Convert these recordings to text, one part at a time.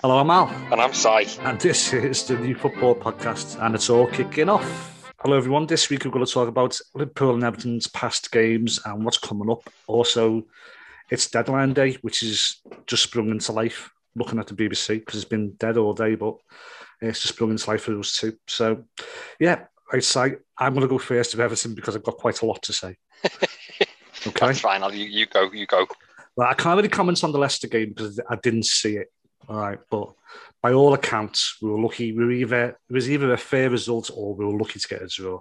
Hello, I'm Al. And I'm Sai. And this is the new football podcast, and it's all kicking off. Hello, everyone. This week we're going to talk about Liverpool and Everton's past games and what's coming up. Also, it's deadline day, which is just sprung into life. Looking at the BBC because it's been dead all day, but it's just sprung into life for us too. So, yeah, I'd say I'm going to go first with Everton because I've got quite a lot to say. Okay, that's fine. I'll, you, you go. You go. Well, I can't really comment on the Leicester game because I didn't see it. All right, but by all accounts, we were lucky. We were either it was either a fair result or we were lucky to get a draw.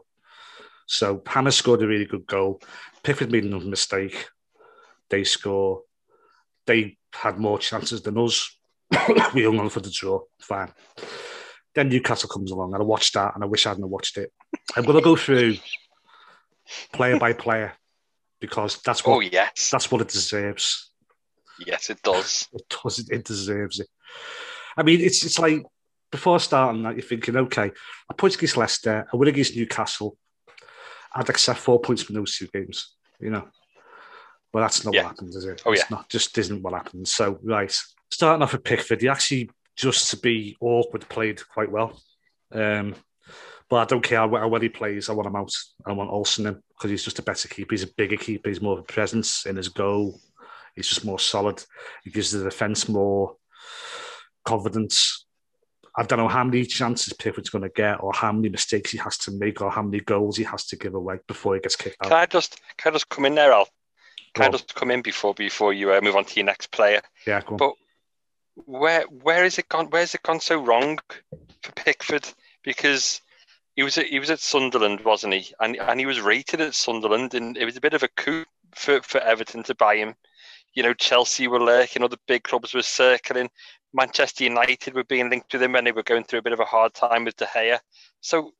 So Hammers scored a really good goal. Pickford made another mistake. They score. They had more chances than us. we hung on for the draw. Fine. Then Newcastle comes along, and I watched that, and I wish I hadn't watched it. I'm going to go through player by player because that's oh, what. Oh yes, that's what it deserves. Yes, it does. It does. It deserves it. I mean, it's it's like before starting that, you're thinking, okay, a point against Leicester, a win against Newcastle, I'd accept four points from those two games, you know. But that's not yeah. what happens, is it? Oh, it's yeah. not just isn't what happens. So, right, starting off with Pickford, he actually, just to be awkward, played quite well. Um, but I don't care how well he plays. I want him out. I want Olsen in because he's just a better keeper. He's a bigger keeper. He's more of a presence in his goal. He's just more solid. It gives the defence more confidence. I don't know how many chances Pickford's going to get, or how many mistakes he has to make, or how many goals he has to give away before he gets kicked out. Can I just can I just come in there, Al? Can I just come in before before you uh, move on to your next player? Yeah, go on. But where where is it gone? Where's it gone so wrong for Pickford? Because he was at, he was at Sunderland, wasn't he? And and he was rated at Sunderland, and it was a bit of a coup for, for Everton to buy him. You know, Chelsea were lurking, other big clubs were circling. Manchester United were being linked with him when they were going through a bit of a hard time with De Gea. So,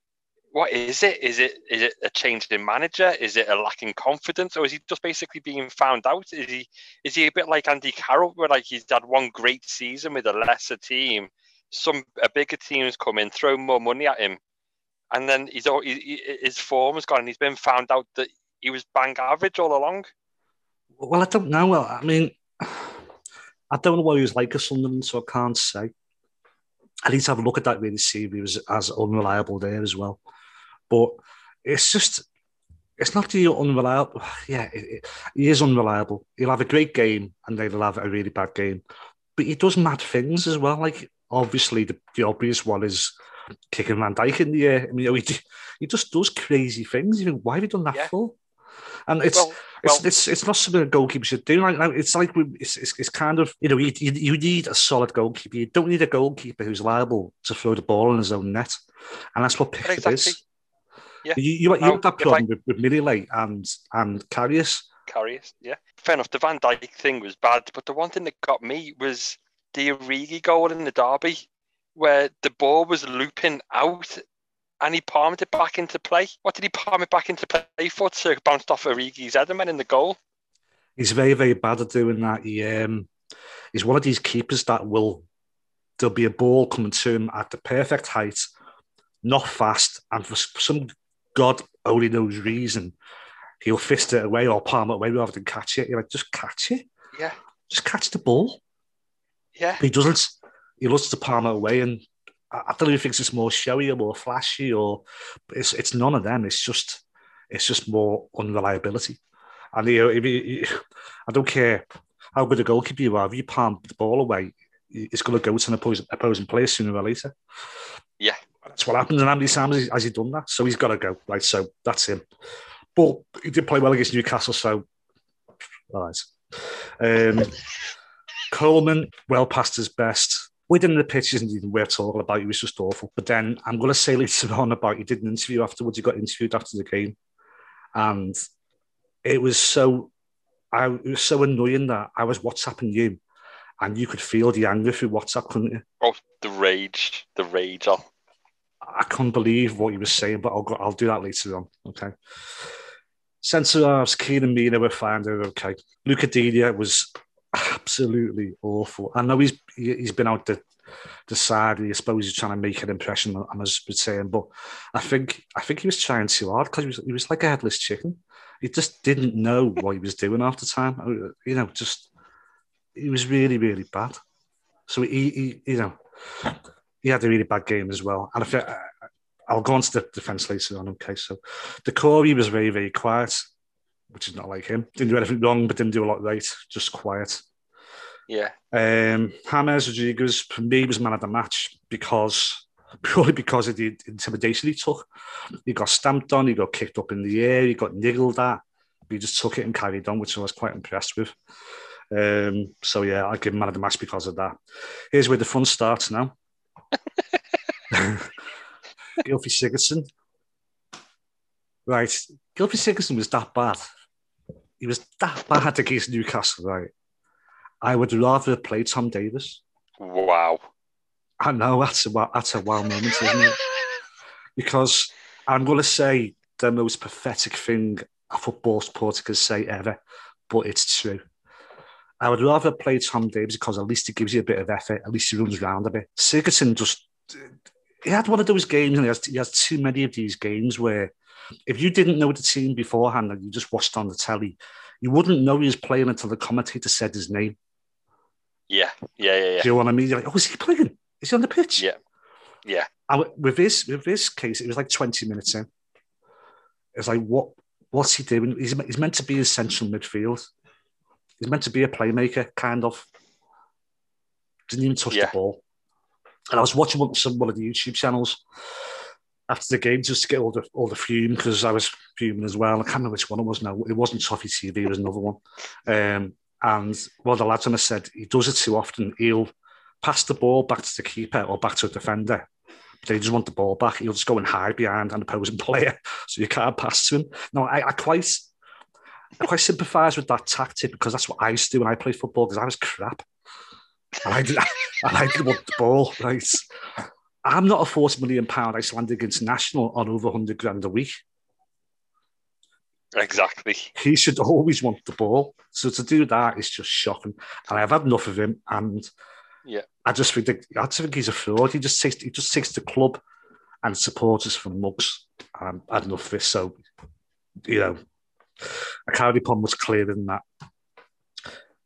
what is it? Is it is it a change in manager? Is it a lacking confidence, or is he just basically being found out? Is he is he a bit like Andy Carroll, where like he's had one great season with a lesser team, some a bigger team's come in, throw more money at him, and then he's all he, his form has gone, and he's been found out that he was bang average all along. Well, I don't know. Well, I mean, I don't know what he was like at Sunderland, so I can't say. I need to have a look at that really see if he was as unreliable there as well. But it's just, it's not the unreliable. Yeah, it, it, he is unreliable. He'll have a great game and then he'll have a really bad game. But he does mad things as well. Like, obviously, the, the obvious one is kicking Van Dijk in the air. I mean, he, he just does crazy things. You think, why have you done that yeah. for? And it's, well, it's, well, it's it's not something a goalkeeper should do. Like, it's like it's, it's, it's kind of you know you, you need a solid goalkeeper. You don't need a goalkeeper who's liable to throw the ball in his own net, and that's what Pickford exactly. is. Yeah, you you, you have that problem I, with, with Mignolet and and Karius. Karius, yeah, fair enough. The Van Dijk thing was bad, but the one thing that got me was the Origi goal in the derby, where the ball was looping out and he palmed it back into play. What did he palm it back into play for? To bounced off Origi's head and went in the goal. He's very, very bad at doing that. He, um, he's one of these keepers that will, there'll be a ball coming to him at the perfect height, not fast, and for some God only knows reason, he'll fist it away or palm it away rather than catch it. You're like, just catch it. Yeah. Just catch the ball. Yeah. But he doesn't. He loves to palm it away and I don't know if he thinks it's more showy or more flashy, or it's it's none of them. It's just it's just more unreliability. And you know, if you, I don't care how good a goalkeeper you are, if you palm the ball away, it's going to go to an opposing, opposing player sooner or later. Yeah, that's what happens. And how many times has he done that? So he's got to go. Right, so that's him. But he did play well against Newcastle, so all right. Um, Coleman, well past his best within the pitch isn't even worth talking about. He was just awful. But then I'm going to say later on about he did an interview afterwards. He got interviewed after the game, and it was so I it was so annoying that I was WhatsApping you, and you could feel the anger through WhatsApp, couldn't you? Oh, the rage, the rage! Oh. I can't believe what he was saying, but I'll go, I'll do that later on. Okay. Centre halves, Kieran Mina were fine. They were okay. Luca Digne was absolutely awful. I know he's he's been out the the side. I suppose he's trying to make an impression on us, saying, but I think I think he was trying too hard because he was he was like a headless chicken. He just didn't know what he was doing half the time. Oh, you know, just he was really really bad. So he, he you know, he had a really bad game as well. And I feel, I'll go on to the defence later on. Okay, so Doucouré was very, very quiet, which is not like him. Didn't do anything wrong, but didn't do a lot right. Just quiet. Yeah. Um, James Rodriguez for me was man of the match because purely because of the intimidation he took. He got stamped on, he got kicked up in the air, he got niggled at. He just took it and carried on, which I was quite impressed with. Um, so yeah, I give him man of the match because of that. Here's where the fun starts now. Gylfi Sigurdsson. Right, Gylfi Sigurdsson was that bad. He was that bad against Newcastle, right? I would rather play Tom Davies. Wow. I know that's a that's a wow moment, isn't it? Because I'm going to say the most pathetic thing a football supporter can say ever, but it's true. I would rather play Tom Davies because at least he gives you a bit of effort. At least he runs around a bit. Sigurdsson just he had one of those games, and he has, he has too many of these games where if you didn't know the team beforehand and you just watched on the telly, you wouldn't know he was playing until the commentator said his name. Yeah, yeah, yeah, yeah. Do you know what I mean? You're like, oh, is he playing? Is he on the pitch? Yeah, yeah. And with this, with this case, it was like 20 minutes in. It's like, what, what's he doing? He's, he's meant to be essential midfield. He's meant to be a playmaker, kind of. Didn't even touch Yeah. the ball. And I was watching one, some one of the YouTube channels after the game just to get all the all the fume because I was fuming as well. I can't remember which one it was now. It wasn't Toffee TV, it was another one. Um, and of the lads on us said he does it too often. He'll pass the ball back to the keeper or back to a defender. But they just want the ball back. He'll just go and hide behind an opposing player, so you can't pass to him. No, I, I quite, I quite sympathise with that tactic because that's what I used to do when I played football because I was crap. And I, did, and I didn't want the ball, right? I'm not a 40 million pound Icelandic international on over 100 grand a week. Exactly. He should always want the ball. So to do that is just shocking. And I've had enough of him. And Yeah. I just think that, I just think he's a fraud. He just takes he just takes the club and supporters from mugs. And I've had enough of this. So, you know, I can't be much clearer than that.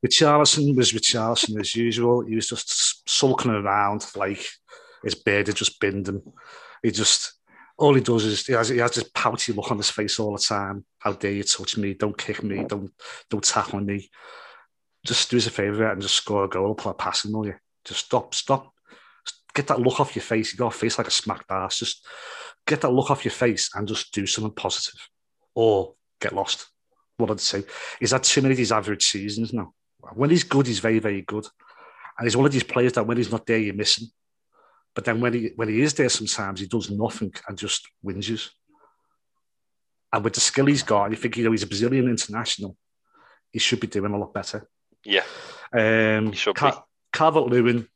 Richarlison was Richarlison as usual. He was just sulking around like his beard had just binned him. He just all he does is he has, he has this pouty look on his face all the time. How dare you touch me? Don't kick me. Don't don't tackle me. Just do us a favour and just score a goal or put a pass in, will you? Just stop, stop. Get that look off your face. You got a face like a smacked ass. Just get that look off your face and just do something positive. Or get lost. What I'd say. is had too many of these average seasons now. When he's good, he's very, very good. And he's one of these players that when he's not there, you're missing. But then when he when he is there, sometimes he does nothing and just whinges. And with the skill he's got, you think you know he's a Brazilian international, he should be doing a lot better. Yeah. Um, He should Car- Calvert Lewin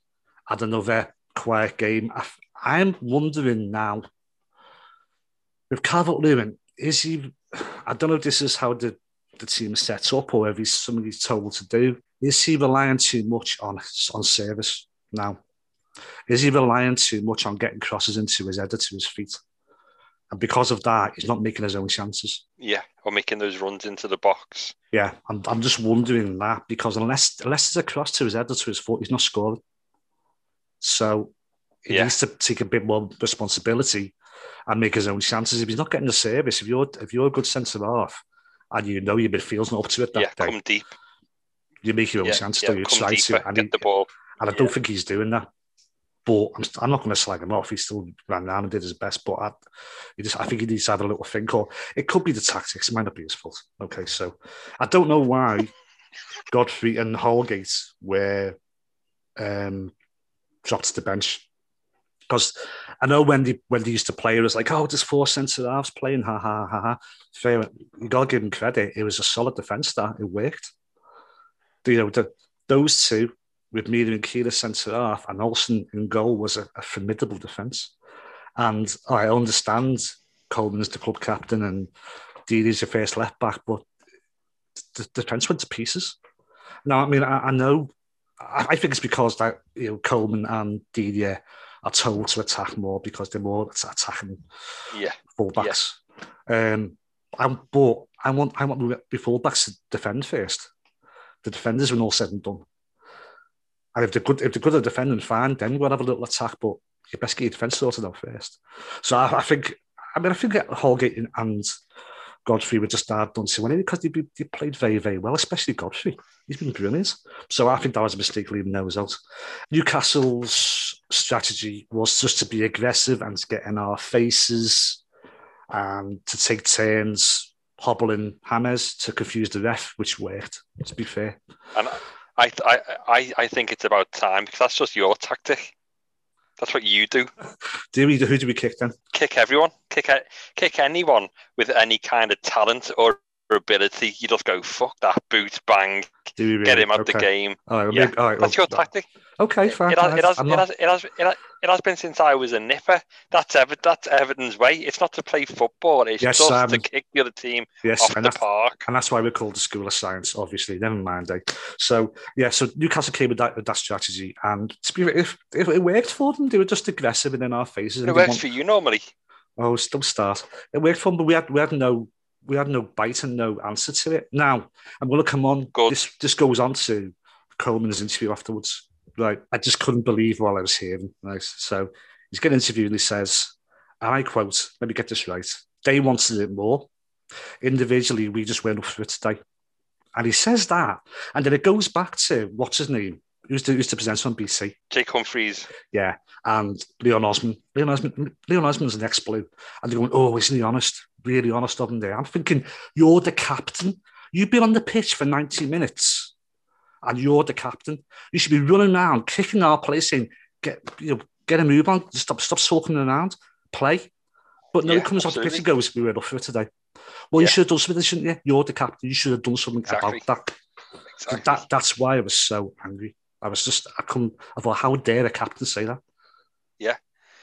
had another quiet game. I, I'm wondering now with Calvert Lewin, is he? I don't know if this is how the, the team is set up or if he's something he's told to do. Is he relying too much on on service now? Is he relying too much on getting crosses into his header to his feet? And because of that, he's not making his own chances. Yeah. Or making those runs into the box. Yeah, I'm, I'm just wondering that because unless unless there's a cross to his head or to his foot, he's not scoring. So he Yeah. needs to take a bit more responsibility and make his own chances. If he's not getting the service, if you're if you're a good centre half and you know your midfield's not up to it that yeah. day, Come deep. you make your own Yeah. chances. yeah don't you try deeper. to, and, get he, the ball. and I don't think he's doing that. But I'm, I'm not going to slag him off. He still ran around and did his best. But I, he just, I think he needs to have a little think. Or it could be the tactics. It might not be his fault. Okay, so I don't know why Godfrey and Holgate were um, dropped to the bench. Because I know when they when they used to play, it was like, oh, there's four centre halves playing, ha ha ha ha. Fair, you got to give him credit. It was a solid defence that it worked. You know, the, those two with Mina and Keela centre half and Olsen in goal was a, a formidable defence. And I understand Coleman's the club captain and Digne's the first left back, but the defence went to pieces. Now, I mean, I, I know, I, I think it's because that you know Coleman and Didier are told to attack more because they're more attacking Yeah. fullbacks. Um, I'm, but I want I want the fullbacks to defend first. The defenders, when all said and done, And if they're good, if they're good at defending, fine, then we'll have a little attack. But you best get your defence sorted out first. So I, I think, I mean, I think Holgate and Godfrey were just hard done to because they, they played very, very well, especially Godfrey. He's been brilliant. So I think that was a mistake leaving those out. Newcastle's strategy was just to be aggressive and to get in our faces and to take turns hobbling hammers to confuse the ref, which worked, to be fair. And I, I, I, I think it's about time because that's just your tactic. That's what you do. do we? Who do we kick then? Kick everyone. Kick kick anyone with any kind of talent or ability. You just go fuck that boot, bang, really? get him out okay. the game. All right, yeah. all right, that's well, your tactic. Okay, fine. It has, it has, it, has, it, has, it, has, it has been since I was a nipper. That's Ever, that's Everton's way. It's not to play football. It's yes, just um, to kick the other team yes, off the park. And that's why we're called the School of Science, obviously. Never mind. Eh? So, yeah, so Newcastle came with that, with that strategy. And to be, if, if it worked for them, they were just aggressive and in our faces. It works want... for you normally. Oh, still start. It worked for them, but we had, we had no we had no bite and no answer to it. Now, I'm going to come on. Good. This, this goes on to Coleman's interview afterwards right, I just couldn't believe what I was hearing. Right, so he's getting interviewed and he says, and I quote, let me get this right. They wanted it more. Individually, we just went up for it today. And he says that. And then it goes back to what's his name? Who's the, who's the presenter on BC? Jake Humphries. Yeah. And Leon Osman. Leon Osman Leon Osman's an ex blue. And they're going, oh, isn't he honest? Really honest of him there. I'm thinking, you're the captain. You've been on the pitch for 90 minutes and you're the captain. You should be running around, kicking our players, saying, "Get you know, get a move on, stop stop sulking around, play." But no, yeah, comes absolutely. off the pitch and goes, "We were up for it today." Well, yeah. you should have done something, shouldn't you? You're the captain. You should have done something exactly. about that. Exactly. That that's why I was so angry. I was just I couldn't. I thought, how dare a captain say that? Yeah.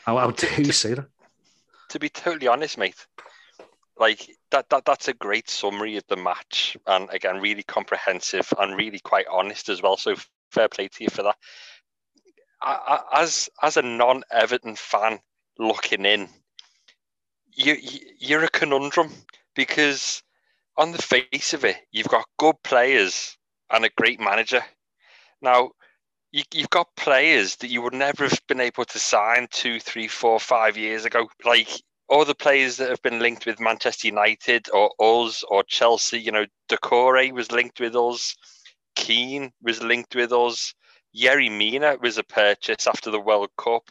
How, how dare you say that? To be totally honest, mate, like that, that that's a great summary of the match and again really comprehensive and really quite honest as well so fair play to you for that as as a non-everton fan looking in you, you you're a conundrum because on the face of it you've got good players and a great manager now you, have got players that you would never have been able to sign two, three, four, five years ago. Like all the players that have been linked with Manchester United or us or Chelsea, you know, Doucouré was linked with us, Keane was linked with us, Yerry Mina was a purchase after the World Cup,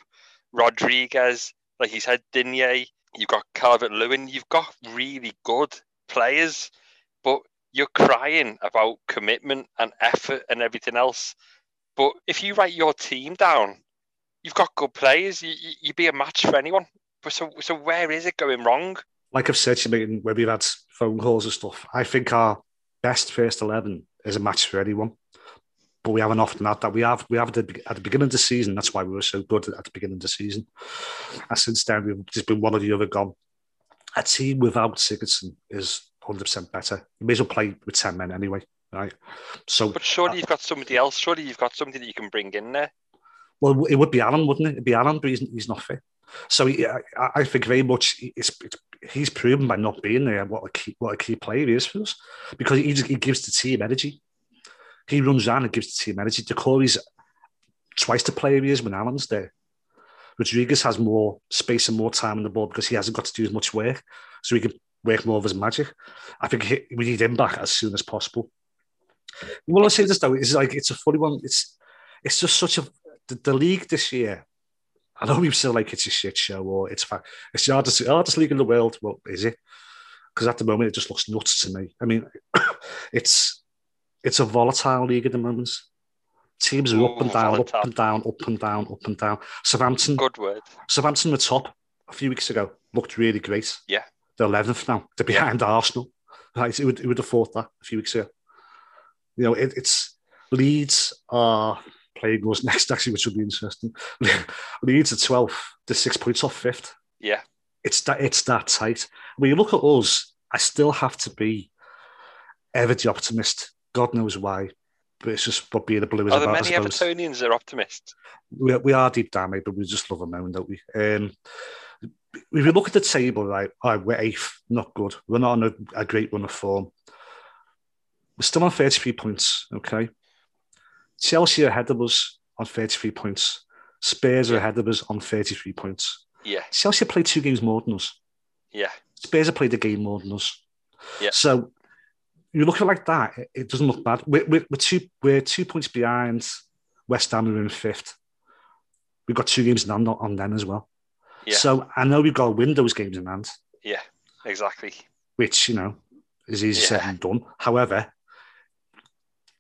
Rodriguez, like he said, Digne, you've got Calvert Lewin, you've got really good players, but you're crying about commitment and effort and everything else. But if you write your team down, you've got good players. You, you, would be a match for anyone. But so, so where is it going wrong? Like I've said to you, where we've had phone calls and stuff, I think our best first 11 is a match for anyone. But we haven't often had that. We have we have at the, at the beginning of the season. That's why we were so good at the beginning of the season. And since then, we've just been one or the other gone. A team without Sigurdsson is 100% better. You may as well play with 10 men anyway, right? So, But surely uh, you've got somebody else. Surely you've got somebody that you can bring in there. Well, it would be Allan, wouldn't it? It'd be Allan, but he's, he's not fit. So yeah, I think very much it's, it's, he's proven by not being there what a key what a key player he is for us because he just, he gives the team energy. He runs around and gives the team energy. Doucouré's twice the player he is when Allan's there. Rodriguez has more space and more time on the ball because he hasn't got to do as much work, so he can work more of his magic. I think he, we need him back as soon as possible. Well, I say this though, it's like it's a funny one. It's it's just such a the, the league this year I know people say like it's a shit show or it's fact it's the hardest, hardest league in the world. Well, is it? Because at the moment it just looks nuts to me. I mean, it's it's a volatile league at the moment. Teams are up and mm, down, volatile. up and down, up and down, up and down. Southampton, good word. Southampton were top a few weeks ago. Looked really great. Yeah, they're eleventh now. They're behind yeah. Arsenal. Right, it would, it would have thought that a few weeks ago. You know, it, it's Leeds are playing us next, actually, which would be interesting. Leeds at 12th, the six points off fifth. Yeah. It's that it's that tight. When you look at us, I still have to be ever the optimist. God knows why. But it's just what being a blue is are about. Are there many Evertonians are optimists? We, we are deep down, mate, but we just love them now, don't we? Um, if you look at the table, right, right we're eighth, not good. We're not on a, a great run of form. We're still on 33 points, okay? Chelsea ahead of us on 33 points. Spurs are ahead of us on 33 points. Yeah, Chelsea played two games more than us. yeah, Spurs have played a game more than us. Yeah. So you look at it like that, it, doesn't look bad. We're, we're, we're two we're two points behind West Ham. We're in fifth. We've got two games in hand on, them as well. yeah, So I know we've got to win those games in hand, yeah, exactly. which you know is easy said Yeah. and done. However,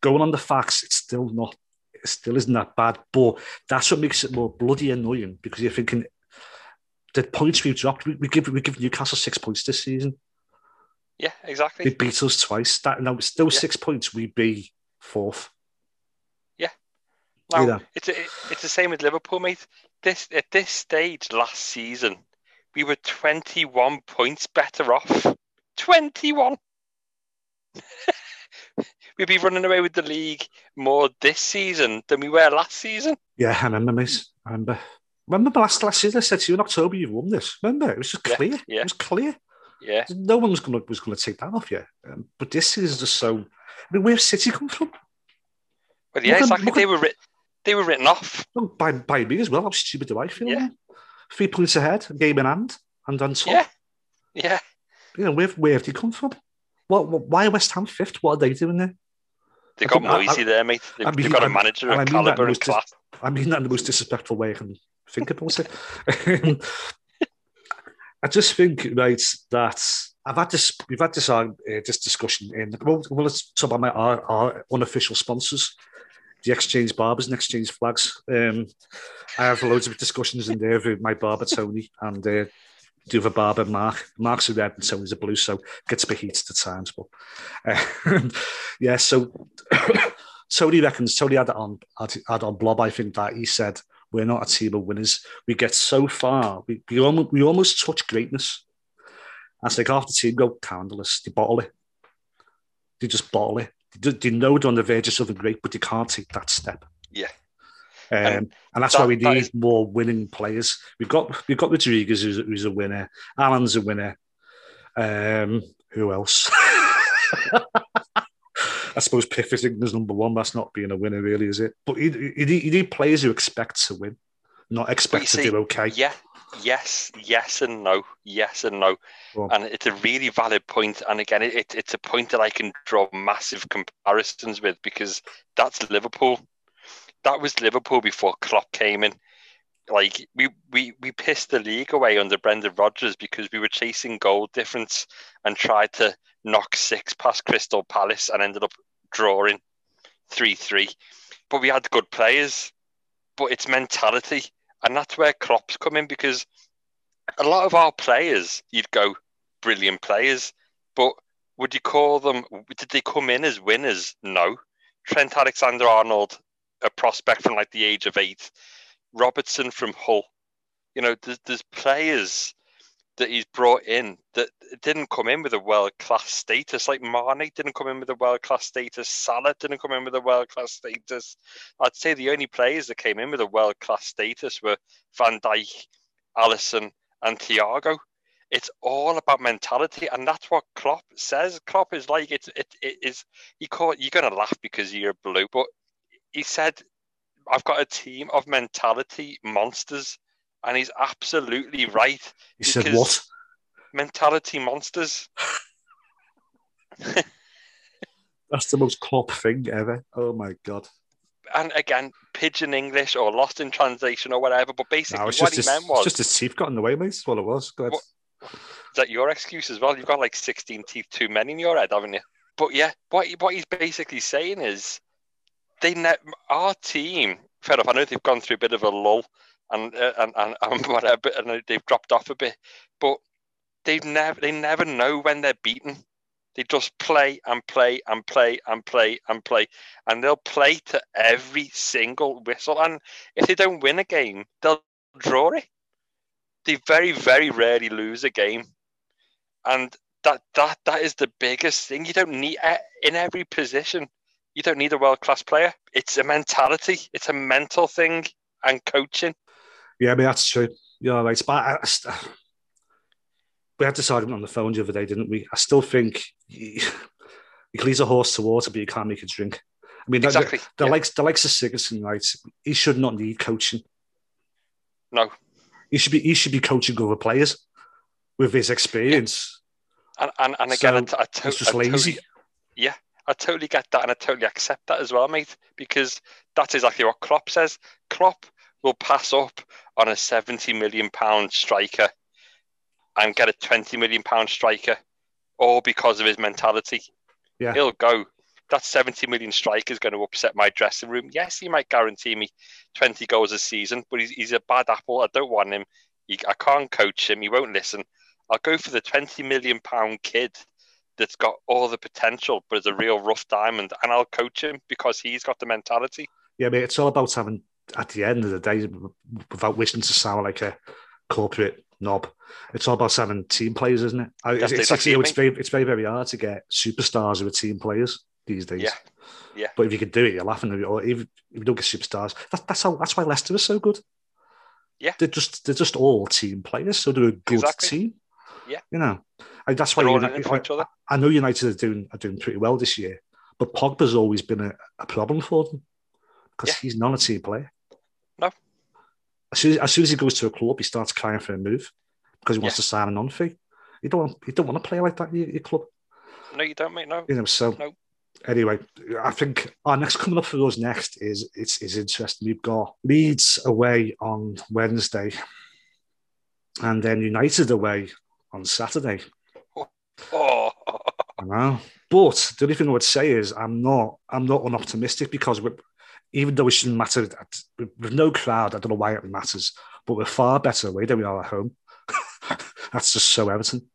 going on the facts, it's still not. It still isn't that bad, but that's what makes it more bloody annoying because you're thinking the points we've dropped. We, we give we give Newcastle six points this season. Yeah, They exactly. beat us twice. That now it's those Yeah. six points, we'd be fourth. Yeah. Now, Yeah. it's it, it's the same with Liverpool, mate. This at this stage last season, we were 21 points better off. 21. We'd be running away with the league more this season than we were last season. Yeah, I remember, mate. I remember. Remember last last season I said to you in October you've won this. Remember? It was just clear. yeah. It was clear. Yeah, No one was gonna was gonna take that off you. Um, but this season is just so I mean, where City come from? but yeah, Look exactly. look They were writ- they were written off. By by me as well. How stupid do I feel? Yeah. Three points ahead, game in hand, and on top. Yeah, yeah. You know, where where have they come from? What, what why West Ham fifth? What are they doing there? They got Moisey there, mate. They've, I mean, they've got a manager of I mean that caliber and class. I mean that in the most disrespectful way I can think about it. I just think, right, that I've had this, we've had this, uh, this discussion in, well, well, let's talk about my, our, our unofficial sponsors, the Exchange Barbers and Exchange Flags. Um, I have loads of discussions in there with my barber, Tony, and uh, the other barber, Mark. Mark's a red and so Tony's a blue, so gets a bit heated at times. But uh, yeah, so Tony reckons, Tony had on, had, on Blob, I think that he said, we're not a team of winners. We get so far, we, we, almost, we almost touch greatness. And it's like half the team go candleless, they bottle it. They just bottle it. They, they know they're on the verge of something great, but they can't take that step. Yeah. Um, And and, that's that- why we need is- more winning players. We've got we've got the Rodriguez who's, who's a winner. Allan's a winner. Um, who else? I suppose Pickford is number one. That's not being a winner, really, is it? But you, you, need, you need players who expect to win, not expect to see, do okay. Yeah, yes, yes, and no, yes and no, on. and it's a really valid point. And again, it, it's a point that I can draw massive comparisons with because that's Liverpool. That was Liverpool before Klopp came in. Like we we we pissed the league away under Brendan Rodgers because we were chasing goal difference and tried to knock six past Crystal Palace and ended up drawing three three. But we had good players, but it's mentality, and that's where Klopp's come in because a lot of our players, you'd go brilliant players, but would you call them? Did they come in as winners? No. Trent Alexander-Arnold, a prospect from like the age of eight. Robertson from Hull. You know, there's, there's players that he's brought in that didn't come in with a world class status. Like Mane didn't come in with a world class status. Salah didn't come in with a world class status. I'd say the only players that came in with a world class status were Van Dijk, Alisson, and Thiago. It's all about mentality, and that's what Klopp says. Klopp is like it's it, it is. You call you're gonna laugh because you're blue, but he said, "I've got a team of mentality monsters," and he's absolutely right. He said, "What?" Mentality monsters. That's the most Klopp thing ever. Oh my god! And again, pigeon English or lost in translation or whatever. But basically, No, what he his, meant was just his teeth got in the way, mate. That's what it was. Go ahead. What- Is that your excuse as well? You've got like 16 teeth too many in your head, haven't you? But yeah, what he- what he's basically saying is they ne- our team. Fair enough. I know they've gone through a bit of a lull and uh, and and, and whatever, and they've dropped off a bit. But they never they never know when they're beaten. They just play and play and play and play and play, and they'll play to every single whistle. And if they don't win a game, they'll draw it. They very very rarely lose a game and that that that is the biggest thing. You don't need eh, in every position. You don't need a world class player. It's a mentality. It's a mental thing and coaching. Yeah, I mean that's true. You're right. But I, I we had this argument on the phone the other day, didn't we? I still think you, you can lead a horse to water, but you can't make it drink. I mean, Exactly, the, the yeah. likes the likes of Sigurdsson, right? He should not need coaching. No, He should be he should be coaching other players with his experience. and and, and again, So, I, I, to- I lazy. Totally, yeah, I totally get that, and I totally accept that as well, mate. Because that's exactly what Klopp says. Klopp will pass up on a seventy million pound striker and get a twenty million pound striker, all because of his mentality. Yeah. he'll go. That seventy million striker is going to upset my dressing room. Yes, he might guarantee me twenty goals a season, but he's, he's a bad apple. I don't want him. He, I can't coach him. He won't listen. I'll go for the twenty million pound kid that's got all the potential, but is a real rough diamond, and I'll coach him because he's got the mentality. Yeah, mate, it's all about having at the end of the day, without wishing to sound like a corporate knob, it's all about having team players, isn't it? It's, That's it's, exactly you know, it's very it's very very hard to get superstars who are team players these days. Yeah, yeah. But if you can do it, you're laughing at it. Or even if you don't get superstars, that, that's how that's why Leicester is so good. Yeah. they're just they're just all team players, so they're a good Exactly. team. Yeah. you know, and that's why They're all in United, it for each other. I, I know United are doing are doing pretty well this year, but Pogba's always been a, a problem for them because Yeah. he's not a team player. No. As soon as, as soon as he goes to a club, he starts crying for a move because he wants Yeah. to sign a non fee. You don't want you don't want to play like that in your, your club, No, you don't, mate. No. you know. So No. anyway, I think our next coming up for us next is it's is interesting. We've got Leeds away on Wednesday, and then United away on Saturday. Oh, I know. But the only thing I would say is I'm not I'm not unoptimistic because even though it shouldn't matter with no crowd, I don't know why it matters, but we're far better away than we are at home. That's just so Everton.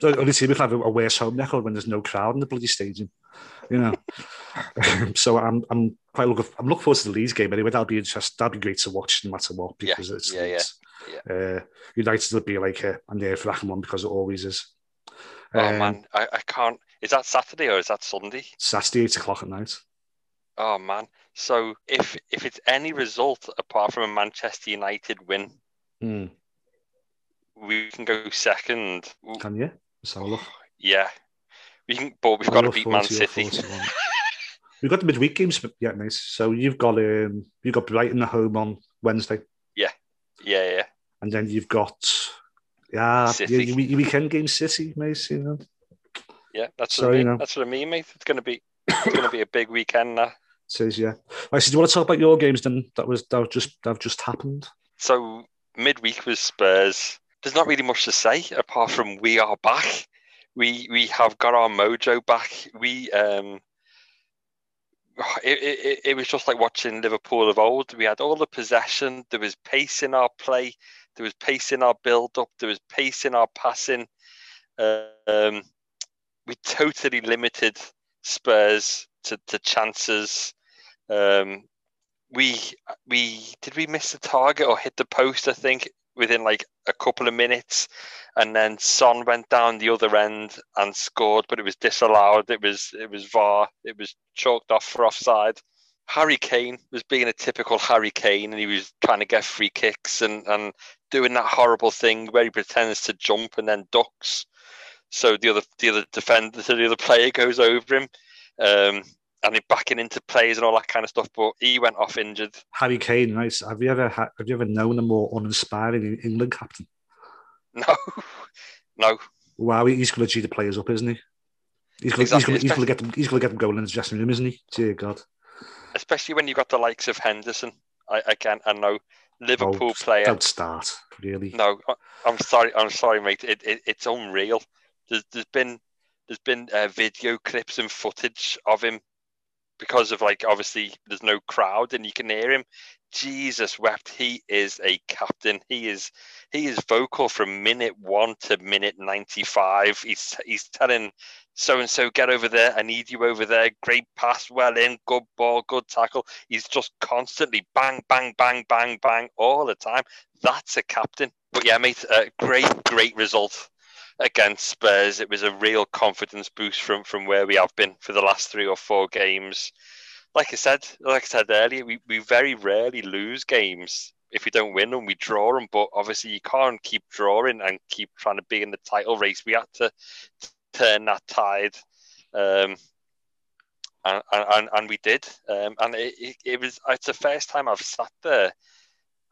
the only team we can have a worse home record when there's no crowd in the bloody stadium, you know. so I'm I'm quite looking I'm looking forward to the Leeds game anyway. That'll be interesting. That'll be great to watch no matter what Yeah, because it's yeah, yeah, Leeds. Uh, United will be like a, a nerve wracking one because it always is. Oh Um, man, I, I can't. Is that Saturday or is that Sunday? Saturday, eight o'clock at night. Oh man. So if if it's any result apart from a Manchester United win, Hmm. we can go second. Can you? Let's have a look. Yeah, we can. But we've got to beat Man City. 41. We've got the midweek games yet, mate. So you've got um, you've got Brighton at home on Wednesday, Yeah. yeah, yeah. and then you've got yeah, City. your, your weekend game City, mate. You know, Yeah, that's what I mean. That's what I mean, mate. It's gonna be it's gonna be a big weekend now. says yeah. Right, so do you want to talk about your games then? That was that was just that just happened. So midweek was Spurs. There's not really much to say apart from we are back. We we have got our mojo back. We um it, it, it was just like watching Liverpool of old. We had all the possession. There was pace in our play. There was pace in our build up. There was pace in our passing. Um, we totally limited Spurs to, to chances. Um, we we did we miss the target or hit the post? I think within like a couple of minutes, and then Son went down the other end and scored, but it was disallowed. It was it was VAR. It was chalked off for offside. Harry Kane was being a typical Harry Kane, and he was trying to get free kicks and and doing that horrible thing where he pretends to jump and then ducks. So the other the other defender, so the other player goes over him. Um, and he backing into plays and all that kind of stuff, but he went off injured. Harry Kane, right? Have you ever had, have you ever known a more uninspiring England captain? No, no, Wow, he's going to G the players up, isn't he? He's going, Exactly, he's, going, he's going to get them. He's going to get them going in the dressing room, isn't he? Dear God. especially when you have got the likes of Henderson. I, I can't. I know Liverpool Oh, player. Don't start, really. No, I'm sorry. I'm sorry, mate. It, it it's unreal. There's there's been there's been uh, video clips and footage of him because of like obviously there's no crowd and you can hear him. Jesus wept. He is a captain. He is he is vocal from minute one to minute ninety five. He's he's telling so and so get over there. I need you over there. Great pass, well in, good ball, good tackle. He's just constantly bang, bang, bang, bang, bang all the time. That's a captain. But yeah, mate, great, great result against Spurs. It was a real confidence boost from from where we have been for the last three or four games. Like I said, like I said earlier, we, we very rarely lose games if we don't win them. We draw them, but obviously you can't keep drawing and keep trying to be in the title race. We had to turn that tide. Um, and and, and we did. Um, and it, it, was it's the first time I've sat there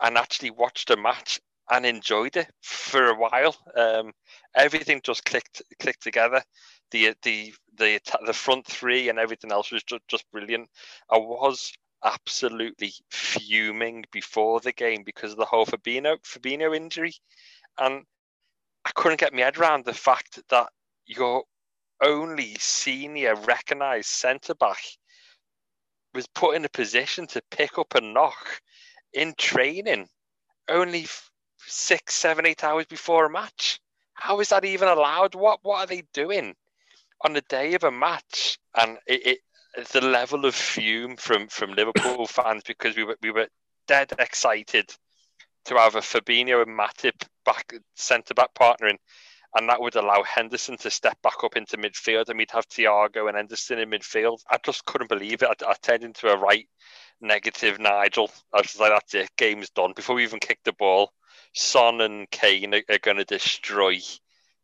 and actually watched a match and enjoyed it for a while. Um, everything just clicked clicked together. The the the the front three and everything else was just, just brilliant. I was absolutely fuming before the game because of the whole Fabinho Fabinho injury, and I couldn't get my head around the fact that your only senior recognised centre back was put in a position to pick up a knock in training only six, seven, eight hours before a match. How is that even allowed? What what are they doing on the day of a match? And it, it the level of fume from from Liverpool fans because we were we were dead excited to have a Fabinho and Matip back centre back partnering, and that would allow Henderson to step back up into midfield, and we'd have Thiago and Henderson in midfield. I just couldn't believe it. I, I turned into a right negative Nigel. I was like, that's it, game's done. Before we even kicked the ball, Son and Kane are, are going to destroy,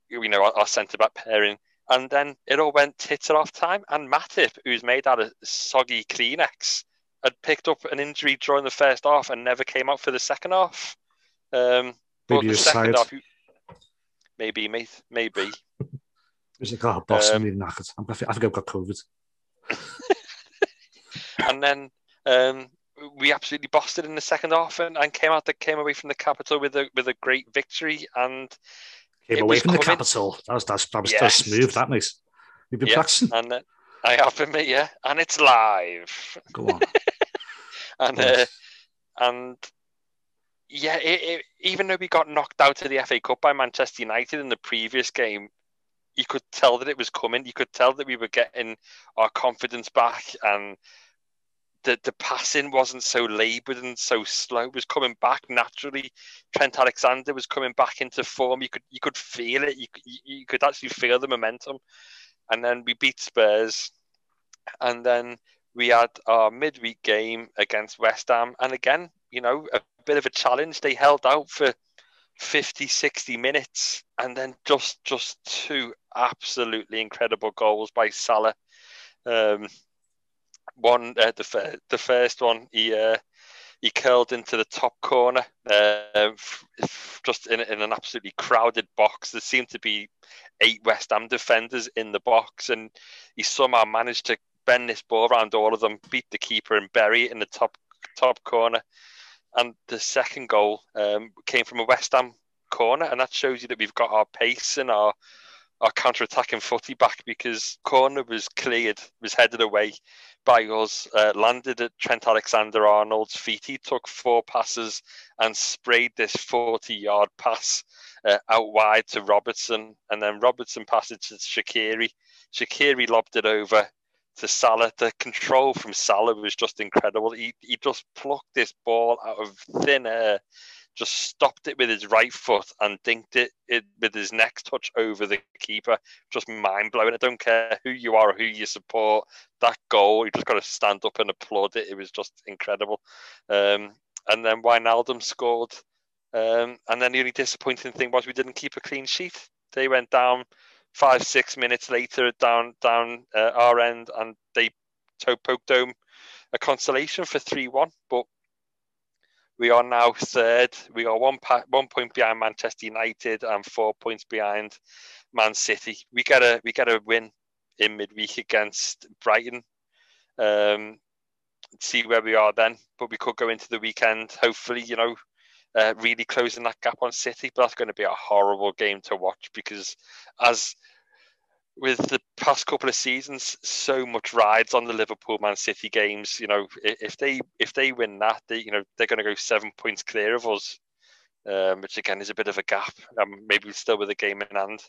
you know, our, our centre back pairing. And then it all went tits off time. And Matip, who's made out of soggy Kleenex, had picked up an injury during the first half and never came out for the second half. Um, maybe the second half, maybe, mate, maybe. He's like, oh, boss, um, I'm really knackered. I think I've got COVID. and then um, we absolutely bossed it in the second half and, and came out that came away from the capital with a with a great victory and came away from coming. the capital. That was that's that was, yes. smooth. That nice. You've been yeah. practicing. And uh, I have been. Yeah, and it's live. Go on. and uh, and yeah, it, it, even though we got knocked out of the FA Cup by Manchester United in the previous game, you could tell that it was coming. You could tell that we were getting our confidence back and the, the passing wasn't so laboured and so slow. It was coming back naturally. Trent Alexander was coming back into form. You could you could feel it. You, you could actually feel the momentum. And then we beat Spurs. And then we had our midweek game against West Ham. And again, you know, a bit of a challenge. They held out for 50, 60 minutes. And then just just two absolutely incredible goals by Salah. Um, one, uh, the the first one, he uh, he curled into the top corner, uh, just in, in an absolutely crowded box. There seemed to be eight West Ham defenders in the box, and he somehow managed to bend this ball around all of them, beat the keeper, and bury it in the top top corner. And the second goal um, came from a West Ham corner, and that shows you that we've got our pace and our our counter-attacking footy back because corner was cleared, was headed away by us, uh, landed at Trent Alexander-Arnold's feet. He took four passes and sprayed this 40-yard pass uh, out wide to Robertson, and then Robertson passed it to Shaqiri. Shaqiri lobbed it over to Salah. The control from Salah was just incredible. He, he just plucked this ball out of thin air just stopped it with his right foot and dinked it, it with his next touch over the keeper. Just mind blowing. I don't care who you are or who you support. That goal, you just got to stand up and applaud it. It was just incredible. Um, and then Wijnaldum scored. Um, and then the only disappointing thing was we didn't keep a clean sheet. They went down five, six minutes later down down uh, our end, and they poked home a consolation for three one. But we are now third. We are one pa- one point behind Manchester United and four points behind Man City. We get a we get a win in midweek against Brighton. Um, see where we are then, but we could go into the weekend. Hopefully, you know, uh, really closing that gap on City. But that's going to be a horrible game to watch because as with the past couple of seasons, so much rides on the Liverpool Man City games. You know, if they if they win that, they you know they're going to go seven points clear of us, um, which again is a bit of a gap. Um, maybe still with a game in hand,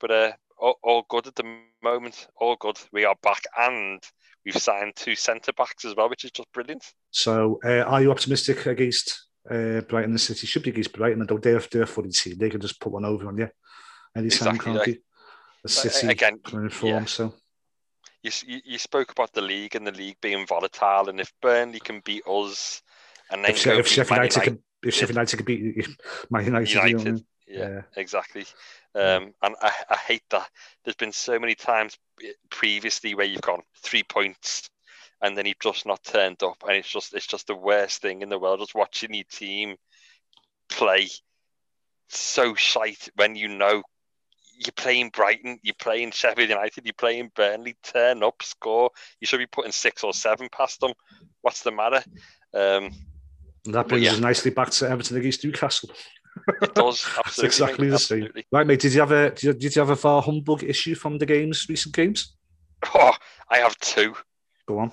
but uh, all, all, good at the moment. All good. We are back, and we've signed two centre backs as well, which is just brilliant. So, uh, are you optimistic against uh, Brighton? The City should be against Brighton. Don't dare, dare footy team. They can just put one over on you anytime, exactly, can't they? the City again form. Yeah. So you, you spoke about the league and the league being volatile, and if Burnley can beat us, and then if, if Sheffield United, can, if Sheffield United can beat Man United, United yeah, yeah. exactly. Um, and I, I hate that. There's been so many times previously where you've gone three points and then you've just not turned up, and it's just it's just the worst thing in the world. Just watching your team play so shite when you know you're playing Brighton, you're playing Sheffield United, you're playing Burnley, turn up, score. You should be putting six or seven past them. What's the matter? Um, that brings yeah. us nicely back to Everton against Newcastle. It does. Absolutely, exactly mate, the absolutely. same. Right, mate. Did you have a did you, did you have a far humbug issue from the games, recent games? Oh, I have two. Go on.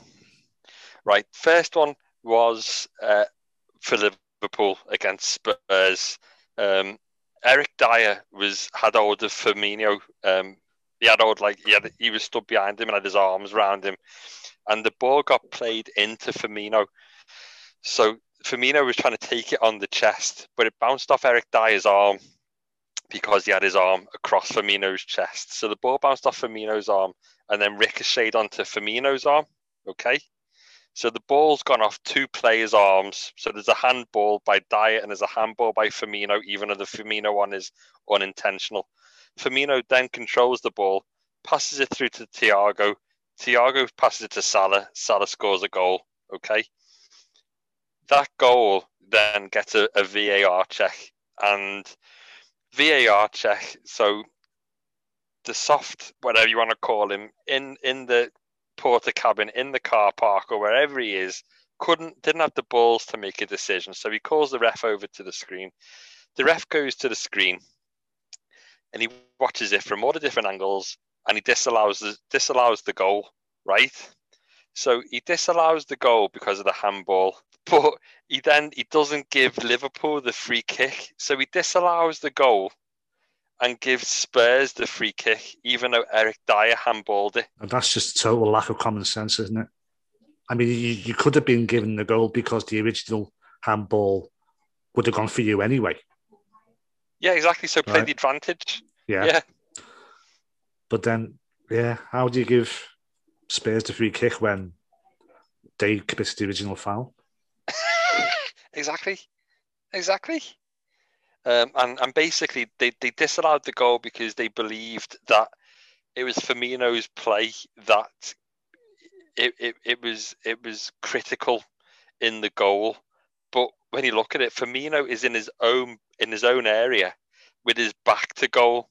Right. First one was uh, for Liverpool against Spurs. Um, Eric Dier was had hold of Firmino. Um, he had hold like he had he was stood behind him and had his arms around him, and the ball got played into Firmino. So Firmino was trying to take it on the chest, but it bounced off Eric Dier's arm because he had his arm across Firmino's chest. So the ball bounced off Firmino's arm and then ricocheted onto Firmino's arm. Okay. So the ball's gone off two players' arms. So there's a handball by Dier and there's a handball by Firmino, even though the Firmino one is unintentional. Firmino then controls the ball, passes it through to Thiago. Thiago passes it to Salah. Salah scores a goal. Okay. That goal then gets a, a VAR check. And VAR check, so the soft, whatever you want to call him, in, in the porter cabin in the car park or wherever he is couldn't didn't have the balls to make a decision. So he calls the ref over to the screen. The ref goes to the screen and he watches it from all the different angles and he disallows the, disallows the goal right? So he disallows the goal because of the handball but he then he doesn't give liverpool the free kick. So he disallows the goal and give Spurs the free kick, even though Eric Dier handballed it. And that's just total lack of common sense, isn't it? I mean, you, you could have been given the goal because the original handball would have gone for you anyway. Yeah, exactly. So play right. the advantage. Yeah. yeah. But then, yeah, how do you give Spurs the free kick when they committed the original foul? exactly. Exactly. Um, and, and basically, they, they disallowed the goal because they believed that it was Firmino's play that it, it, it was it was critical in the goal. But when you look at it, Firmino is in his own in his own area with his back to goal.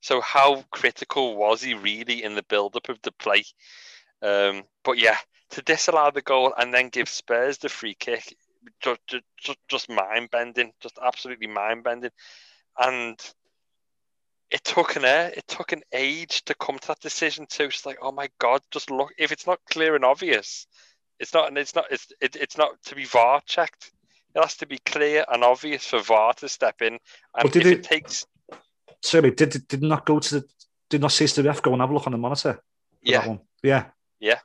So how critical was he really in the build-up of the play? Um, but yeah, to disallow the goal and then give Spurs the free kick just just, just mind bending, just absolutely mind bending, and it took an air, it took an age to come to that decision too. It's like, oh my god, just look. If it's not clear and obvious, it's not, and it's not, it's it, it's not to be VAR checked. It has to be clear and obvious for VAR to step in. And if it, it, takes, sorry, did did not go to the, did not say to the ref go and have a look on the monitor? Yeah, yeah, yeah.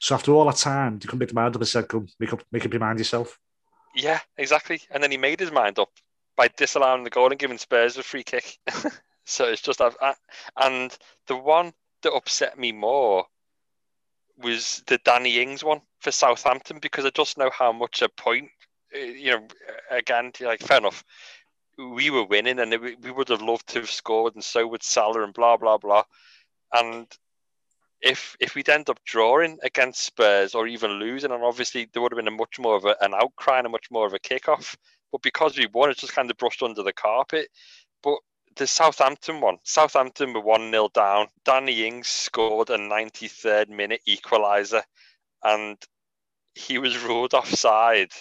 So after all that time, you can make the mind up and said, "Come, make up, make up your mind yourself." Yeah, exactly. And then he made his mind up by disallowing the goal and giving Spurs a free kick. so it's just, and the one that upset me more was the Danny Ings one for Southampton because I just know how much a point, uh, you know, again, like fair enough, we were winning and we would have loved to have scored and so would Salah and blah blah blah, and if if we'd end up drawing against Spurs or even losing, and obviously there would have been a much more of a, an outcry and a much more of a kickoff. But because we won, it's just kind of brushed under the carpet. But the Southampton one, Southampton were 1 0 down. Danny Ings scored a 93rd minute equaliser, and he was ruled offside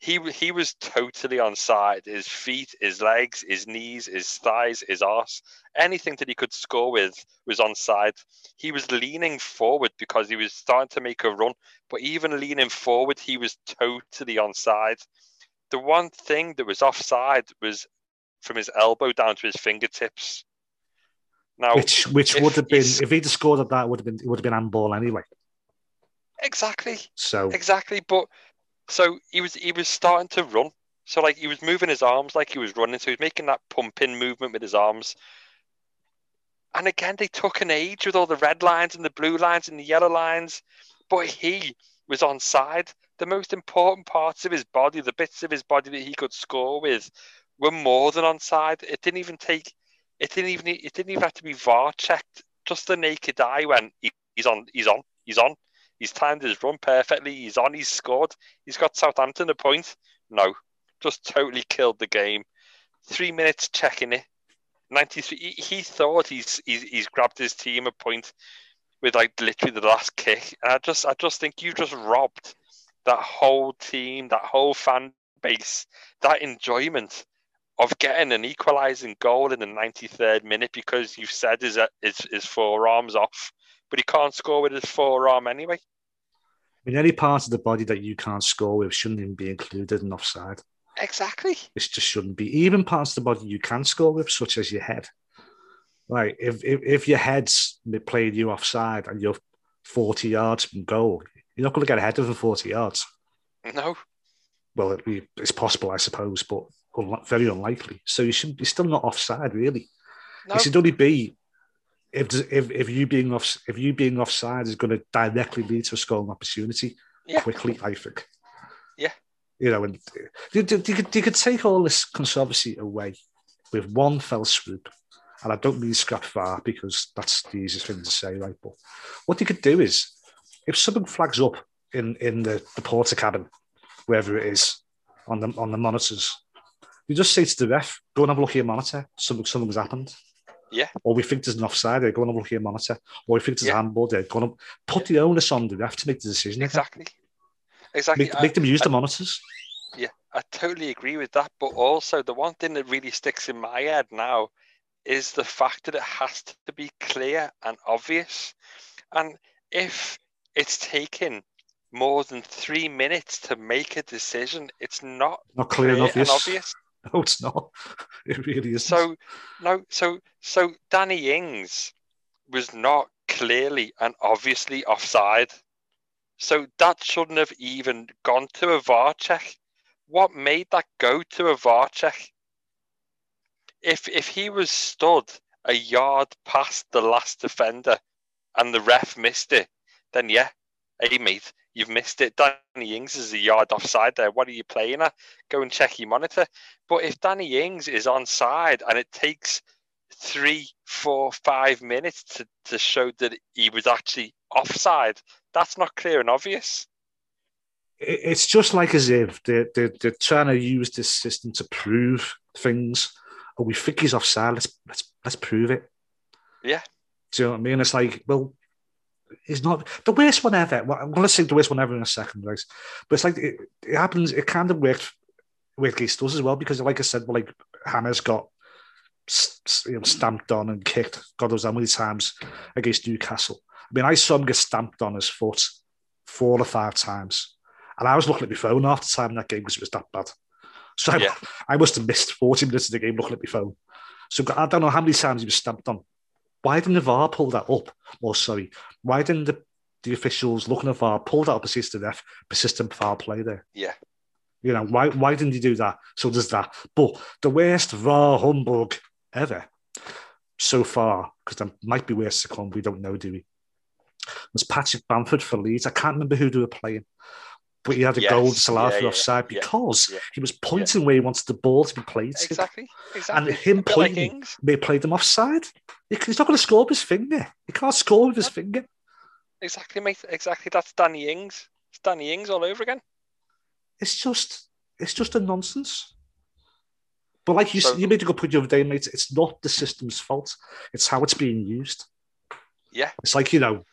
he he was totally on side. His feet, his legs, his knees, his thighs, his arse, anything that he could score with was on side. He was leaning forward because he was starting to make a run, but even leaning forward, he was totally on side. The one thing that was offside was from his elbow down to his fingertips. Now, which which would have been if he'd scored at that would have been it would have been handball anyway. Exactly. So exactly, but so he was he was starting to run. So like he was moving his arms like he was running. So he was making that pumping movement with his arms. And again, they took an age with all the red lines and the blue lines and the yellow lines, but he was on side. The most important parts of his body, the bits of his body that he could score with, were more than on side. It didn't even take. It didn't even. It didn't even have to be VAR checked. Just the naked eye went. He, he's on. He's on. He's on. He's timed his run perfectly. He's on. He's scored. He's got Southampton a point. No, just totally killed the game. Three minutes checking it. 93. He, he thought he's, he's he's grabbed his team a point with like literally the last kick. And I just I just think you just robbed that whole team, that whole fan base, that enjoyment of getting an equalising goal in the 93rd minute because you've said his, his, his forearms off, but he can't score with his forearm anyway. In any part of the body that you can't score with shouldn't even be included in offside. Exactly. It just shouldn't be. Even parts of the body you can score with, such as your head. Like if if, if your head's played you offside and you're 40 yards from goal, you're not going to get ahead of them 40 yards. No. Well, it, it's possible, I suppose, but very unlikely. So you should. You're still not offside, really. No. It should only be if if if you being off if you being offside is going to directly lead to a scoring opportunity yeah. quickly. I think. Yeah. You know, and you, you, you, could, you could take all this controversy away with one fell swoop. And I don't mean scrap VAR because that's the easiest thing to say, right? But what you could do is, if something flags up in, in the, the porter cabin, wherever it is, on the on the monitors, you just say to the ref, "Go and have a look at your monitor. Something something's happened." Yeah. Or we think there's an offside there, go and have a look at your monitor. Or we think there's yeah. a handball they're going to put the onus on the ref to make the decision. Exactly. Exactly. Make, make them use I, the monitors. Yeah, I totally agree with that. But also, the one thing that really sticks in my head now is the fact that it has to be clear and obvious. And if it's taken more than three minutes to make a decision, it's not, not clear, clear and obvious. And obvious. No, it's not. It really is. So no, so so Danny Ings was not clearly and obviously offside. So that shouldn't have even gone to a VAR check. What made that go to a VAR check? If if he was stood a yard past the last defender and the ref missed it, then yeah, hey mate, you've missed it. Danny Ings is a yard offside there. What are you playing at? Go and check your monitor. But if Danny Ings is on side and it takes three, four, five minutes to, to show that he was actually offside, that's not clear and obvious. It's just like as if they're, they're, they're trying to use this system to prove things. Oh, we think he's offside. Let's let's let's prove it. Yeah. Do you know what I mean? It's like, well, is not the worst one ever. Well, I'm going to say the worst one ever in a second, right? But it's like it, it happens. It kind of worked with against us as well because, like I said, well, like Hannah's got you know, stamped on and kicked God knows how many times against Newcastle. I mean, I saw him get stamped on his foot four or five times, and I was looking at my phone after the time in that game because it was that bad. So yeah. I, I must have missed 40 minutes of the game looking at my phone. So I don't know how many times he was stamped on. Why didn't the VAR pull that up? Or sorry, why didn't the, the officials looking at VAR pull that up and see the ref persistent foul play there? Yeah. You know, why why didn't he do that? So does that. But the worst VAR humbug ever so far, because there might be worse to come, we don't know, do we? Was Patrick Bamford for Leeds. I can't remember who they were playing but he had a yes. goal to allow yeah, yeah, offside because yeah, he was pointing where he wanted the ball to be played. Exactly. exactly. And him pointing, like may played them offside. He's not going to score with his finger. He can't score with his finger. Exactly, mate. Exactly. That's Danny Ings. It's Danny Ings all over again. It's just, it's just a nonsense. But like you, so, you made a good point the other day, mate. It's not the system's fault. It's how it's being used. Yeah. It's like you know,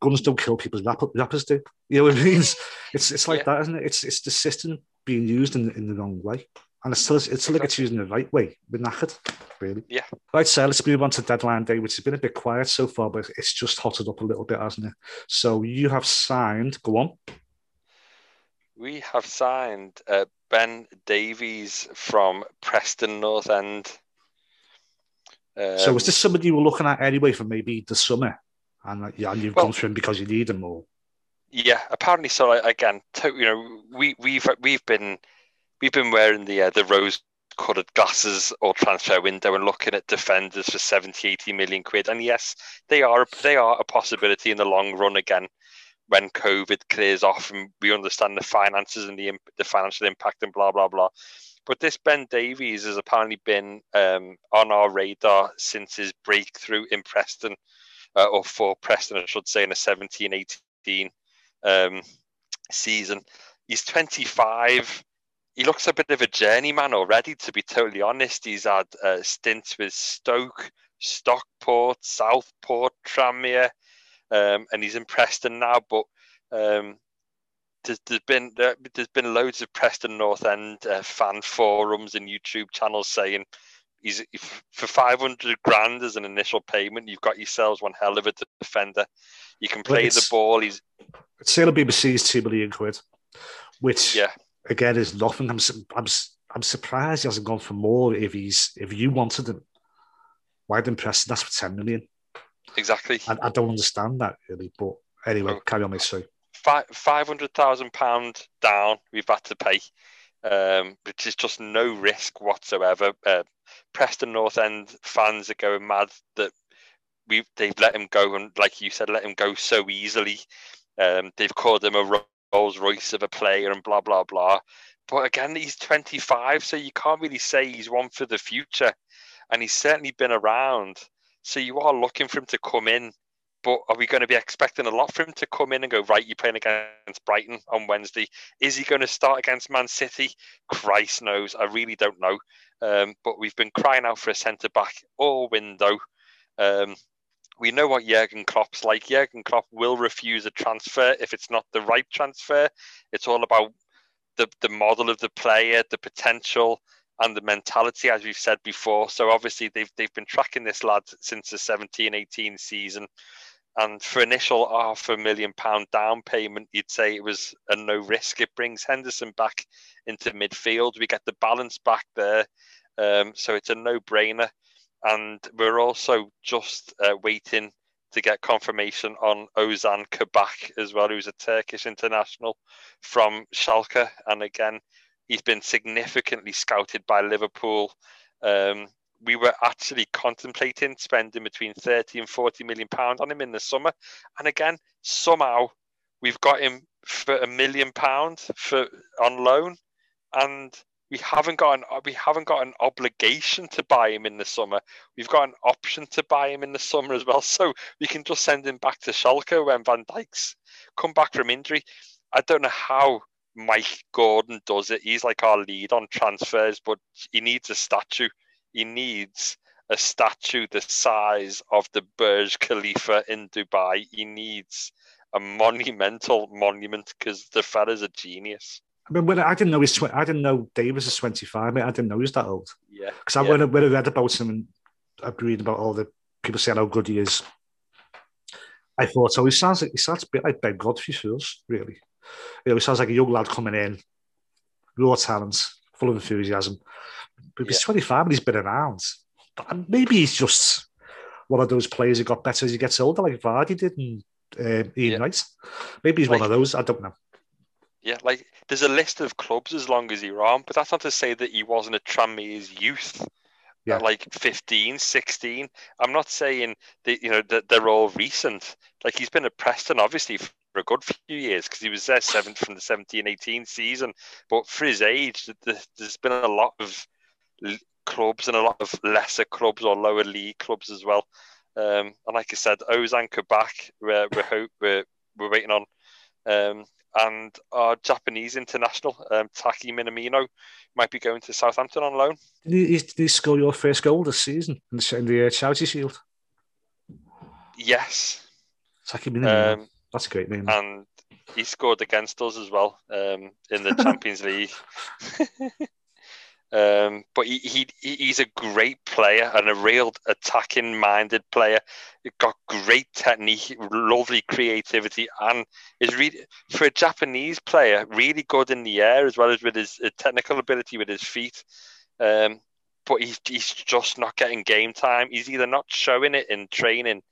guns don't kill people, rappers do. You know what I mean? It's it's like yeah. that, isn't it? It's it's the system being used in, in the wrong way. And it's still it's still like it's using the right way. We're knackered, really. Yeah. Right, so let's move on to deadline day, which has been a bit quiet so far, but it's just hotted up a little bit, hasn't it? So you have signed, go on. We have signed uh, Ben Davies from Preston North End. Um, so was this somebody you were looking at anyway for maybe the summer? And yeah, and you've well, gone for him because you need him more. Yeah, apparently so. Again, you know, we we've we've been we've been wearing the uh, the rose coloured glasses or transfer window and looking at defenders for 70 80 million quid and yes they are they are a possibility in the long run again when covid clears off and we understand the finances and the the financial impact and blah blah blah But this Ben Davies has apparently been um, on our radar since his breakthrough in Preston, uh, or for Preston, I should say, in a 17 18 um, season. He's 25. He looks a bit of a journeyman already, to be totally honest. He's had uh, stints with Stoke, Stockport, Southport, Tranmere, um, and he's in Preston now. But um, there's, there's been there, has been loads of Preston North End uh, fan forums and YouTube channels saying he's for 500 grand as an initial payment. You've got yourselves one hell of a defender. You can play the ball. He's sale of BBC's two million quid, which yeah. again is nothing. I'm I'm I'm surprised he hasn't gone for more. If he's if you wanted him, why didn't Preston ask for 10 million? Exactly. I, I don't understand that really, but anyway, oh. carry on, mate. Sorry five hundred thousand pound down. We've had to pay, um, which is just no risk whatsoever. Uh, Preston North End fans are going mad that we they've let him go and, like you said, let him go so easily. Um, they've called him a Rolls Royce of a player and blah blah blah. But again, he's 25, so you can't really say he's one for the future, and he's certainly been around. So you are looking for him to come in but are we going to be expecting a lot for him to come in and go, right, you're playing against Brighton on Wednesday? Is he going to start against Man City? Christ knows. I really don't know. Um, but we've been crying out for a centre back all window. Um, we know what Jurgen Klopp's like. Jurgen Klopp will refuse a transfer if it's not the right transfer. It's all about the, the model of the player, the potential, and the mentality, as we've said before. So obviously they've they've been tracking this lad since the 17-18 season. And for initial half a million pound down payment, you'd say it was a no risk. It brings Henderson back into midfield. We get the balance back there. Um, so it's a no brainer. And we're also just uh, waiting to get confirmation on Ozan Kabak as well, who's a Turkish international from Schalke. And again, he's been significantly scouted by Liverpool. Um, we were actually contemplating spending between 30 and 40 million pounds on him in the summer. And again, somehow we've got him for a million pounds for on loan. And we haven't got an we haven't got an obligation to buy him in the summer. We've got an option to buy him in the summer as well. So we can just send him back to Schalke when Van Dijk's come back from injury. I don't know how Mike Gordon does it. He's like our lead on transfers, but he needs a statue he needs a statue the size of the Burj Khalifa in Dubai. He needs a monumental monument because the fella's a genius. I mean, when I didn't know he's tw- I didn't know Davies is twenty five. I didn't know he was that old. Yeah, because I yeah. when, I, when I read about him and I read about all the people saying how good he is, I thought, oh, he sounds like he sounds a bit like Ben Godfrey feels really. You know, he sounds like a young lad coming in, raw talent, full of enthusiasm. But he's yeah. 25 and he's been around. Maybe he's just one of those players who got better as he gets older, like Vardy did and uh, Ian yeah. Wright. Maybe he's like, one of those. I don't know. Yeah, like there's a list of clubs as long as you're on, but that's not to say that he wasn't a Tranmere's youth. Yeah. like 15, 16. I'm not saying that you know that they're all recent. Like he's been at Preston obviously for a good few years because he was there seventh from the 17, 18 season. But for his age, there's been a lot of clubs and a lot of lesser clubs or lower league clubs as well. Um, and like I said, Ozan Kabak, we're we're, hope, we're, we're waiting on, um, and our Japanese international um, Taki Minamino might be going to Southampton on loan. Did he, did he score your first goal this season in the, in the uh, Charity Shield? Yes. Taki Minamino. Um, That's a great name. And he scored against us as well um, in the Champions League. Um, but he, he he's a great player and a real attacking minded player. He got great technique, lovely creativity, and is really for a Japanese player really good in the air as well as with his technical ability with his feet. Um, but he's he's just not getting game time. He's either not showing it in training,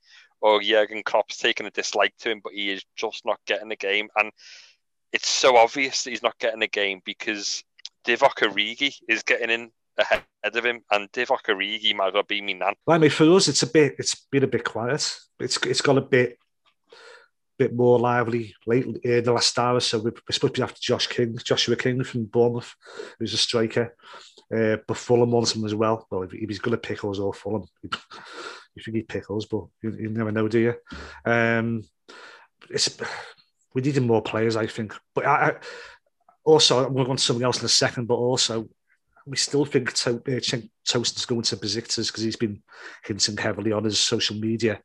or Jurgen Klopp's taking a dislike to him. But he is just not getting the game, and it's so obvious that he's not getting the game because Divock Origi is getting in ahead of him, and Divock Origi might well be me nan. Well, I mean, for us, it's a bit, it's been a bit quiet. It's it's got a bit. bit more lively late in the last hour. So we're supposed to be after Josh King, Joshua King from Bournemouth, who's a striker. Uh, but Fulham wants him as well. Well, if, if he's good at pickles or Fulham, you think he pickles, but you, you never know, do you? Um, it's we needed more players, I think. But I, I also I'm going to go on to something else in a second. But also, we still think to, uh, Toast is going to Besiktas because he's been hinting heavily on his social media.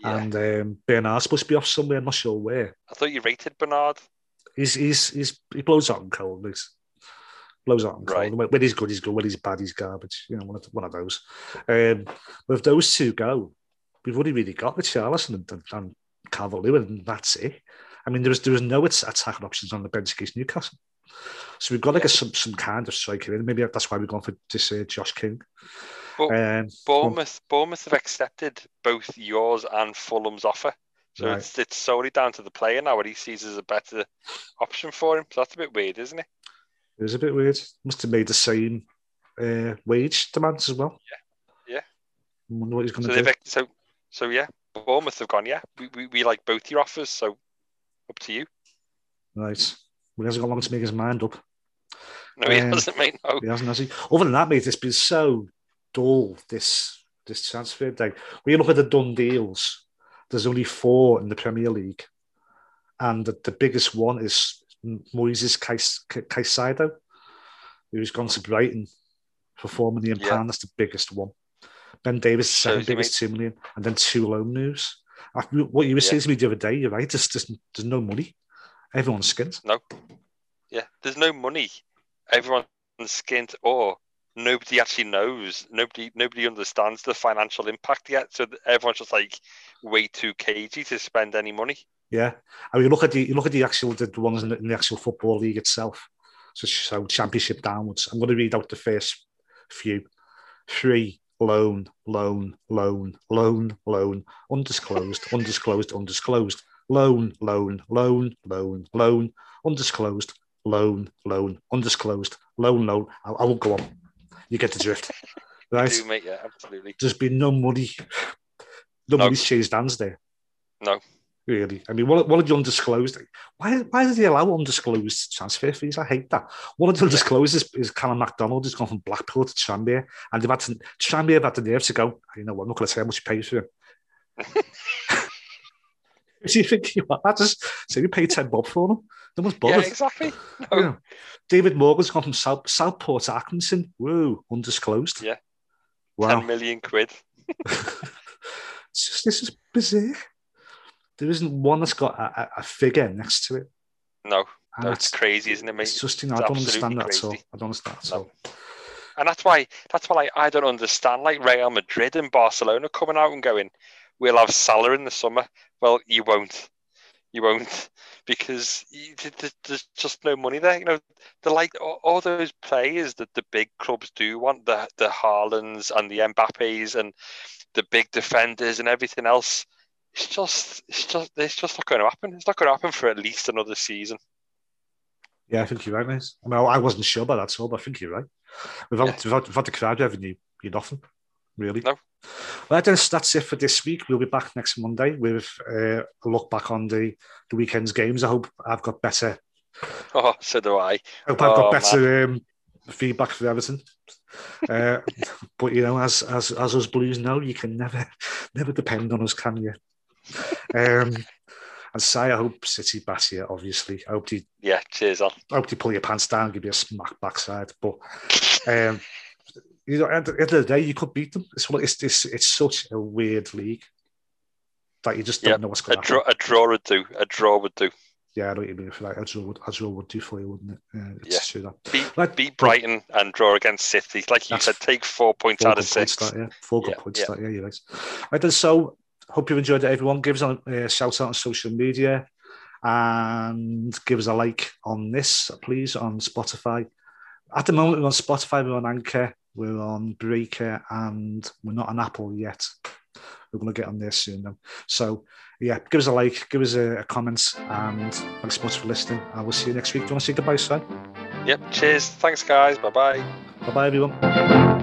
Yeah. And um, Bernard's supposed to be off somewhere. I'm not sure where. I thought you rated Bernard. He's he's, he's he blows out and cold. He's, blows out and cold. Right. When he's good, he's good. When he's bad, he's garbage. You know, one of, one of those. Um, with those two go, we've only really got the Charleston and, and, and and that's it. I mean, there was there was no attacking options on the bench against Newcastle. So we've got to get some, some kind of striker in. Maybe that's why we're going for to say Josh King. But um, Bournemouth, Bournemouth have accepted both yours and Fulham's offer. So right. it's, it's solely down to the player now what he sees as a better option for him. So that's a bit weird, isn't it? It was a bit weird. Must have made the same uh, wage demands as well. Yeah. Yeah. I wonder what he's going to so do. So, so yeah, Bournemouth have gone, yeah, we, we, we like both your offers, so up to you. Right. Well, he hasn't got long to make his mind up. No, he um, hasn't, mate. No. He hasn't, has he? Other than that, mate, it's been so dull this this transfer day. When you look at the done deals, there's only four in the Premier League, and the, the biggest one is Moises Caicedo, who's gone to Brighton for four million pounds. Yeah. That's the biggest one. Ben Davies, second biggest, two million, and then two loan moves. What you were saying to me the other day, you're right. There's, there's, there's no money. Everyone's skint. No. Yeah, there's no money. Everyone's skint, or nobody actually knows. Nobody nobody understands the financial impact yet. So everyone's just like way too cagey to spend any money. Yeah, I mean, you look at the you look at the actual the ones in the, in the actual football league itself. So, so championship downwards. I'm going to read out the first few. Three loan, loan, loan, loan, loan, undisclosed, undisclosed, undisclosed, loan, loan, loan, loan, loan, undisclosed, loan, loan, undisclosed, loan, loan. I, I won't go on. You get the drift. Right? do, mate, yeah, absolutely. There's been no money. No, no. money's changed hands there. No. Really. I mean, what, what did you undisclosed? Why, why did they allow undisclosed transfer fees? I hate that. What did undisclosed is, is Callum MacDonald has gone from Blackpool to Tranmere, and they've had to, Tranmere have had the nerve to go, you know what, I'm not going to say how much you pay for him. Do you think you are? Just say you pay 10 bob for them. No one's bothered. Yeah, exactly. No. David Morgan's gone from South, Southport to Accrington. Woo, undisclosed. Yeah. Wow. 10 million quid. just, this is bizarre. There isn't one that's got a, a figure next to it. No. that's crazy, isn't it, mate? It's just, you know, it's I don't understand that crazy. at all. I don't understand that at all. And that's why that's why I I don't understand like Real Madrid and Barcelona coming out and going, We'll have Salah in the summer. Well, you won't you won't because you, there's just no money there. You know, the like all, all, those players that the big clubs do want the the Haalands and the Mbappes and the big defenders and everything else. It's just it's just it's just not going to happen. It's not going to happen for at least another season. Yeah, I think you're right, mate. I mean, I wasn't sure about that at all, but I think you're right. Without yeah. without, without the crowd revenue, you're nothing really. No. Well, that's, that's it for this week. We'll be back next Monday with uh, a look back on the, the weekend's games. I hope I've got better. Oh, so do I. I hope oh, I've got oh, better um, feedback for Everton. uh, but you know, as as as us Blues know, you can never never depend on us, can you? Um, and say I hope City bat you, obviously. I hope you. Yeah, cheers on. I hope you pull your pants down, give you a smack backside. But um, you know, at the end of the day, you could beat them. It's it's it's, it's such a weird league that you just don't yep. know what's going to happen. A draw would do. A draw would do. Yeah, I know what you mean. For like a draw would, a draw would do for you, wouldn't it? Yeah, it's yeah. true that. Beat, like, beat Brighton and draw against City. Like you said, take four points four out of six. That, yeah, four good yeah, points. Yeah. That, yeah, you're right. Right then, so hope you've enjoyed it, everyone. Give us a shout out on social media and give us a like on this, please, on Spotify. At the moment, we're on Spotify, we're on Anchor, we're on Breaker, and we're not on Apple yet. We're going to get on there soon, though. So, yeah, give us a like, give us a, a comment, and thanks so much for listening. I will see you next week. Do you want to say goodbye, son? Yep. Cheers. Thanks, guys. Bye bye. Bye bye, everyone.